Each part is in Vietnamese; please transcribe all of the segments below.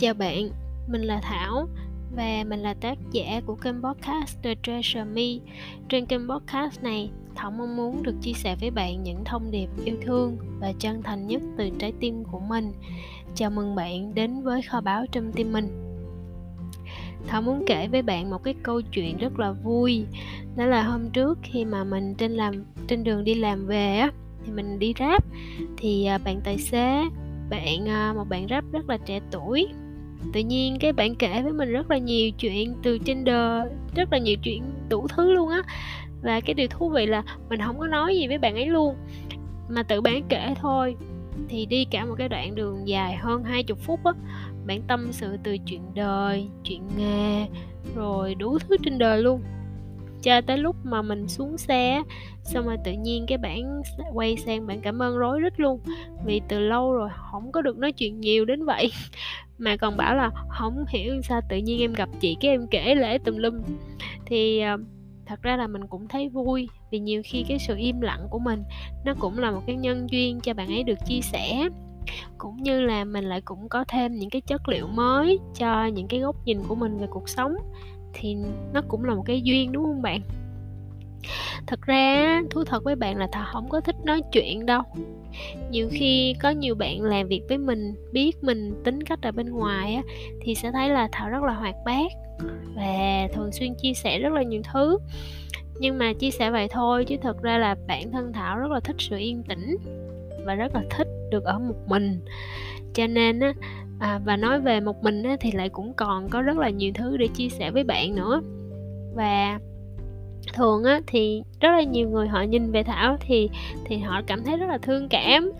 Chào bạn, mình là Thảo và mình là tác giả của kênh podcast The Treasure Me. Trên kênh podcast này, Thảo mong muốn được chia sẻ với bạn những thông điệp yêu thương và chân thành nhất từ trái tim của mình. Chào mừng bạn đến với kho báu trong tim mình. Thảo muốn kể với bạn một cái câu chuyện rất là vui. Đó là hôm trước khi mà mình trên làm trên đường đi làm về á thì mình đi ráp thì à, bạn tài xế bạn à, một bạn rap rất là trẻ tuổi tự nhiên cái bạn kể với mình rất là nhiều chuyện từ Tinder, rất là nhiều chuyện đủ thứ luôn á. Và cái điều thú vị là mình không có nói gì với bạn ấy luôn, mà tự bạn kể thôi. Thì đi cả một cái đoạn đường dài hơn 20 phút á, bạn tâm sự từ chuyện đời, chuyện nghề, rồi đủ thứ trên đời luôn cho tới lúc mà mình xuống xe xong rồi tự nhiên cái bạn quay sang bạn cảm ơn rối rít luôn. Vì từ lâu rồi không có được nói chuyện nhiều đến vậy. Mà còn bảo là không hiểu sao tự nhiên em gặp chị cái em kể lễ tùm lum. Thì ờ, thật ra là mình cũng thấy vui vì nhiều khi cái sự im lặng của mình nó cũng là một cái nhân duyên cho bạn ấy được chia sẻ. Cũng như là mình lại cũng có thêm những cái chất liệu mới cho những cái góc nhìn của mình về cuộc sống thì nó cũng là một cái duyên, đúng không bạn? Thật ra thú thật với bạn là thảo không có thích nói chuyện đâu. Nhiều khi có nhiều bạn làm việc với mình, biết mình tính cách ở bên ngoài á, thì sẽ thấy là thảo rất là hoạt bát và thường xuyên chia sẻ rất là nhiều thứ. Nhưng mà chia sẻ vậy thôi, chứ thật ra là bản thân thảo rất là thích sự yên tĩnh và rất là thích được ở một mình. Cho nên á à, và nói về một mình á, thì lại cũng còn có rất là nhiều thứ để chia sẻ với bạn nữa. Và thường á thì rất là nhiều người họ nhìn về thảo thì thì họ cảm thấy rất là thương cảm.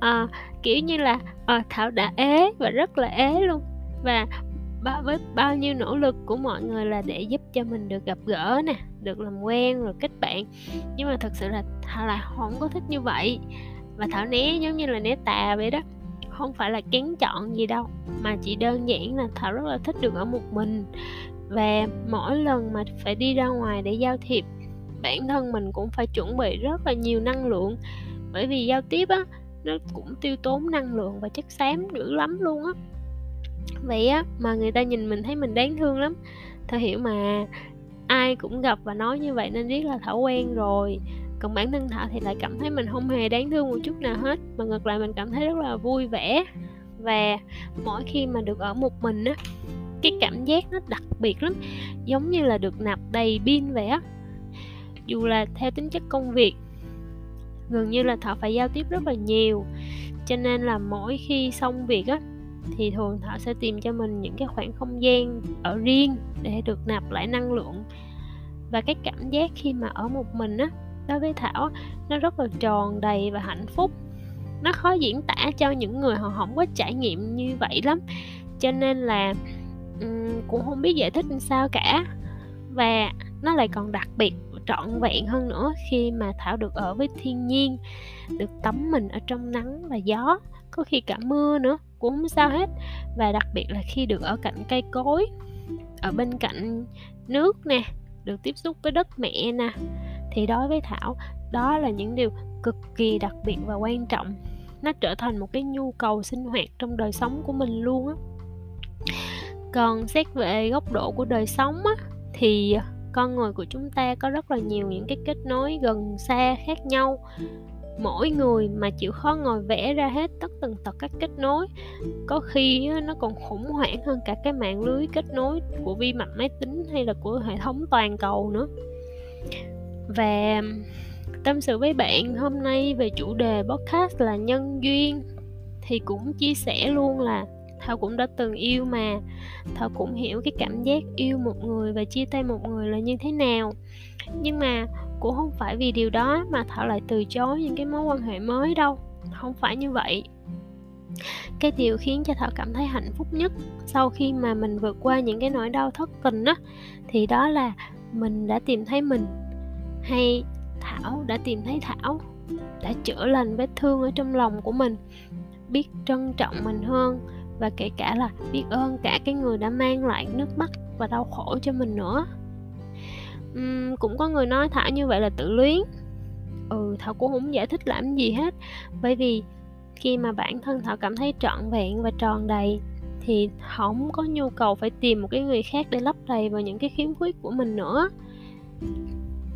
À, kiểu như là à, thảo đã ế và rất là ế luôn. Và ba, với bao nhiêu nỗ lực của mọi người là để giúp cho mình được gặp gỡ nè được làm quen rồi kết bạn. Nhưng mà thật sự là thảo lại không có thích như vậy. Và thảo né giống như là né tà vậy đó không phải là kén chọn gì đâu, mà chỉ đơn giản là thảo rất là thích được ở một mình. Và mỗi lần mà phải đi ra ngoài để giao thiệp, bản thân mình cũng phải chuẩn bị rất là nhiều năng lượng. Bởi vì giao tiếp á, nó cũng tiêu tốn năng lượng và chất xám dữ lắm luôn á. Vậy á, mà người ta nhìn mình thấy mình đáng thương lắm. Thảo hiểu mà, ai cũng gặp và nói như vậy nên biết là thảo quen rồi còn bản thân thảo thì lại cảm thấy mình không hề đáng thương một chút nào hết. Mà ngược lại mình cảm thấy rất là vui vẻ. Và mỗi khi mà được ở một mình á, cái cảm giác nó đặc biệt lắm. Giống như là được nạp đầy pin vậy á. Dù là theo tính chất công việc, gần như là thảo phải giao tiếp rất là nhiều. Cho nên là mỗi khi xong việc á, thì thường thảo sẽ tìm cho mình những cái khoảng không gian ở riêng để được nạp lại năng lượng. Và cái cảm giác khi mà ở một mình á đối với thảo nó rất là tròn đầy và hạnh phúc. Nó khó diễn tả cho những người họ không có trải nghiệm như vậy lắm. Cho nên là um, cũng không biết giải thích sao cả. Và nó lại còn đặc biệt trọn vẹn hơn nữa khi mà thảo được ở với thiên nhiên được tắm mình ở trong nắng và gió có khi cả mưa nữa cũng không sao hết. Và đặc biệt là khi được ở cạnh cây cối ở bên cạnh nước nè được tiếp xúc với đất mẹ nè thì đối với thảo, đó là những điều cực kỳ đặc biệt và quan trọng. Nó trở thành một cái nhu cầu sinh hoạt trong đời sống của mình luôn á. Còn xét về góc độ của đời sống á, thì con người của chúng ta có rất là nhiều những cái kết nối gần xa khác nhau. Mỗi người mà chịu khó ngồi vẽ ra hết tất tần tật các kết nối, có khi nó còn khủng hoảng hơn cả cái mạng lưới kết nối của vi mạch máy tính hay là của hệ thống toàn cầu nữa và tâm sự với bạn hôm nay về chủ đề podcast là nhân duyên. Thì cũng chia sẻ luôn là thảo cũng đã từng yêu mà. Thảo cũng hiểu cái cảm giác yêu một người và chia tay một người là như thế nào. Nhưng mà cũng không phải vì điều đó mà thảo lại từ chối những cái mối quan hệ mới đâu. Không phải như vậy. Cái điều khiến cho thảo cảm thấy hạnh phúc nhất sau khi mà mình vượt qua những cái nỗi đau thất tình á, thì đó là mình đã tìm thấy mình hay thảo đã tìm thấy thảo đã chữa lành vết thương ở trong lòng của mình biết trân trọng mình hơn và kể cả là biết ơn cả cái người đã mang lại nước mắt và đau khổ cho mình nữa. Uhm, cũng có người nói thảo như vậy là tự luyến. Ừ thảo cũng không giải thích làm gì hết bởi vì khi mà bản thân thảo cảm thấy trọn vẹn và tròn đầy thì không có nhu cầu phải tìm một cái người khác để lấp đầy vào những cái khiếm khuyết của mình nữa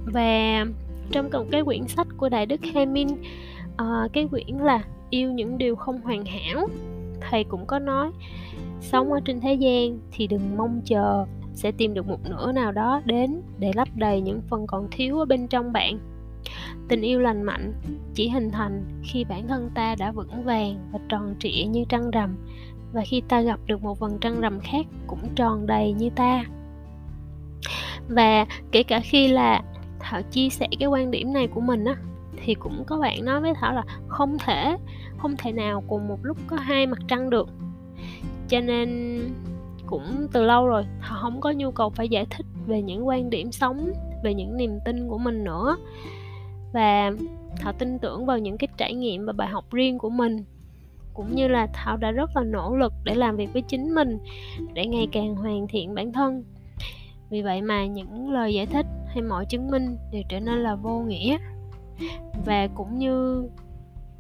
và trong cùng cái quyển sách của đại đức Hemin uh, ờ, cái quyển là yêu những điều không hoàn hảo thầy cũng có nói sống ở trên thế gian thì đừng mong chờ sẽ tìm được một nửa nào đó đến để lấp đầy những phần còn thiếu ở bên trong bạn. Tình yêu lành mạnh chỉ hình thành khi bản thân ta đã vững vàng và tròn trịa như trăng rằm và khi ta gặp được một vầng trăng rằm khác cũng tròn đầy như ta. Và kể cả khi là thảo chia sẻ cái quan điểm này của mình á, thì cũng có bạn nói với thảo là không thể không thể nào cùng một lúc có hai mặt trăng được. Cho nên cũng từ lâu rồi, thảo không có nhu cầu phải giải thích về những quan điểm sống, về những niềm tin của mình nữa. Và thảo tin tưởng vào những cái trải nghiệm và bài học riêng của mình, cũng như là thảo đã rất là nỗ lực để làm việc với chính mình, để ngày càng hoàn thiện bản thân. Vì vậy mà những lời giải thích hay mọi chứng minh đều trở nên là vô nghĩa. Và cũng như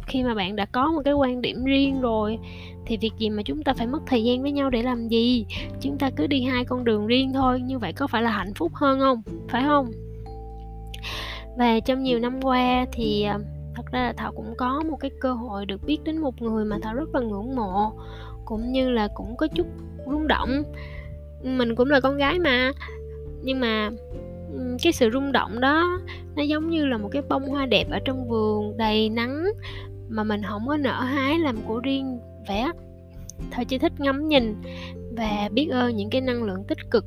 khi mà bạn đã có một cái quan điểm riêng rồi, thì việc gì mà chúng ta phải mất thời gian với nhau để làm gì? Chúng ta cứ đi hai con đường riêng thôi, như vậy có phải là hạnh phúc hơn không? Phải không? Và trong nhiều năm qua thì à, thật ra là thảo cũng có một cái cơ hội được biết đến một người mà thảo rất là ngưỡng mộ, cũng như là cũng có chút rung động. Mình cũng là con gái mà, nhưng mà cái sự rung động đó, nó giống như là một cái bông hoa đẹp ở trong vườn, đầy nắng, mà mình không có nở hái làm của riêng, vẽ. Thôi chỉ thích ngắm nhìn và biết ơn những cái năng lượng tích cực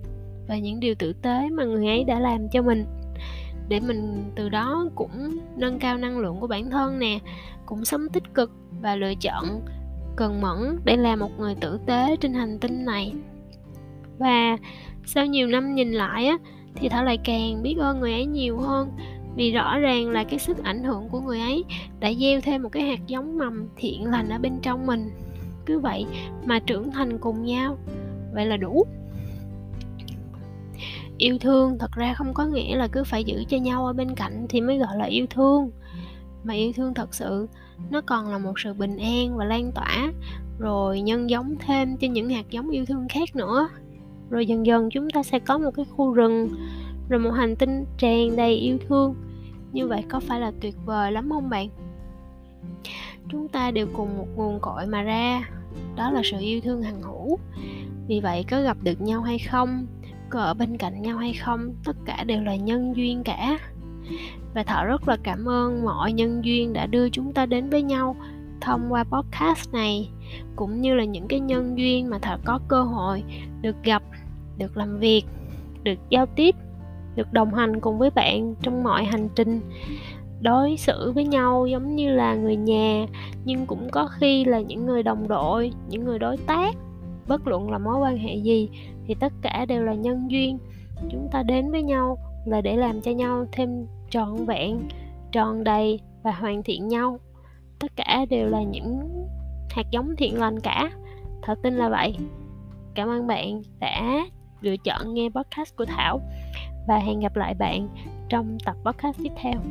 và những điều tử tế mà người ấy đã làm cho mình. Để mình từ đó cũng nâng cao năng lượng của bản thân nè, cũng sống tích cực và lựa chọn cần mẫn để làm một người tử tế trên hành tinh này. Và sau nhiều năm nhìn lại á thì thảo lại càng biết ơn người ấy nhiều hơn. Vì rõ ràng là cái sức ảnh hưởng của người ấy đã gieo thêm một cái hạt giống mầm thiện lành ở bên trong mình. Cứ vậy mà trưởng thành cùng nhau. Vậy là đủ. Yêu thương thật ra không có nghĩa là cứ phải giữ cho nhau ở bên cạnh thì mới gọi là yêu thương. Mà yêu thương thật sự, nó còn là một sự bình an và lan tỏa, rồi nhân giống thêm cho những hạt giống yêu thương khác nữa rồi dần dần chúng ta sẽ có một cái khu rừng, rồi một hành tinh tràn đầy yêu thương. Như vậy có phải là tuyệt vời lắm không bạn? Chúng ta đều cùng một nguồn cội mà ra, đó là sự yêu thương hằng hữu. Vì vậy có gặp được nhau hay không, có ở bên cạnh nhau hay không, tất cả đều là nhân duyên cả. Và thọ rất là cảm ơn mọi nhân duyên đã đưa chúng ta đến với nhau thông qua podcast này, cũng như là những cái nhân duyên mà thọ có cơ hội được gặp được làm việc, được giao tiếp, được đồng hành cùng với bạn trong mọi hành trình. Đối xử với nhau giống như là người nhà, nhưng cũng có khi là những người đồng đội, những người đối tác. Bất luận là mối quan hệ gì, thì tất cả đều là nhân duyên. Chúng ta đến với nhau là để làm cho nhau thêm trọn vẹn tròn đầy và hoàn thiện nhau. Tất cả đều là những hạt giống thiện lành cả. Thật tin là vậy. Cảm ơn bạn đã lựa chọn nghe podcast của thảo. Và hẹn gặp lại bạn trong tập podcast tiếp theo.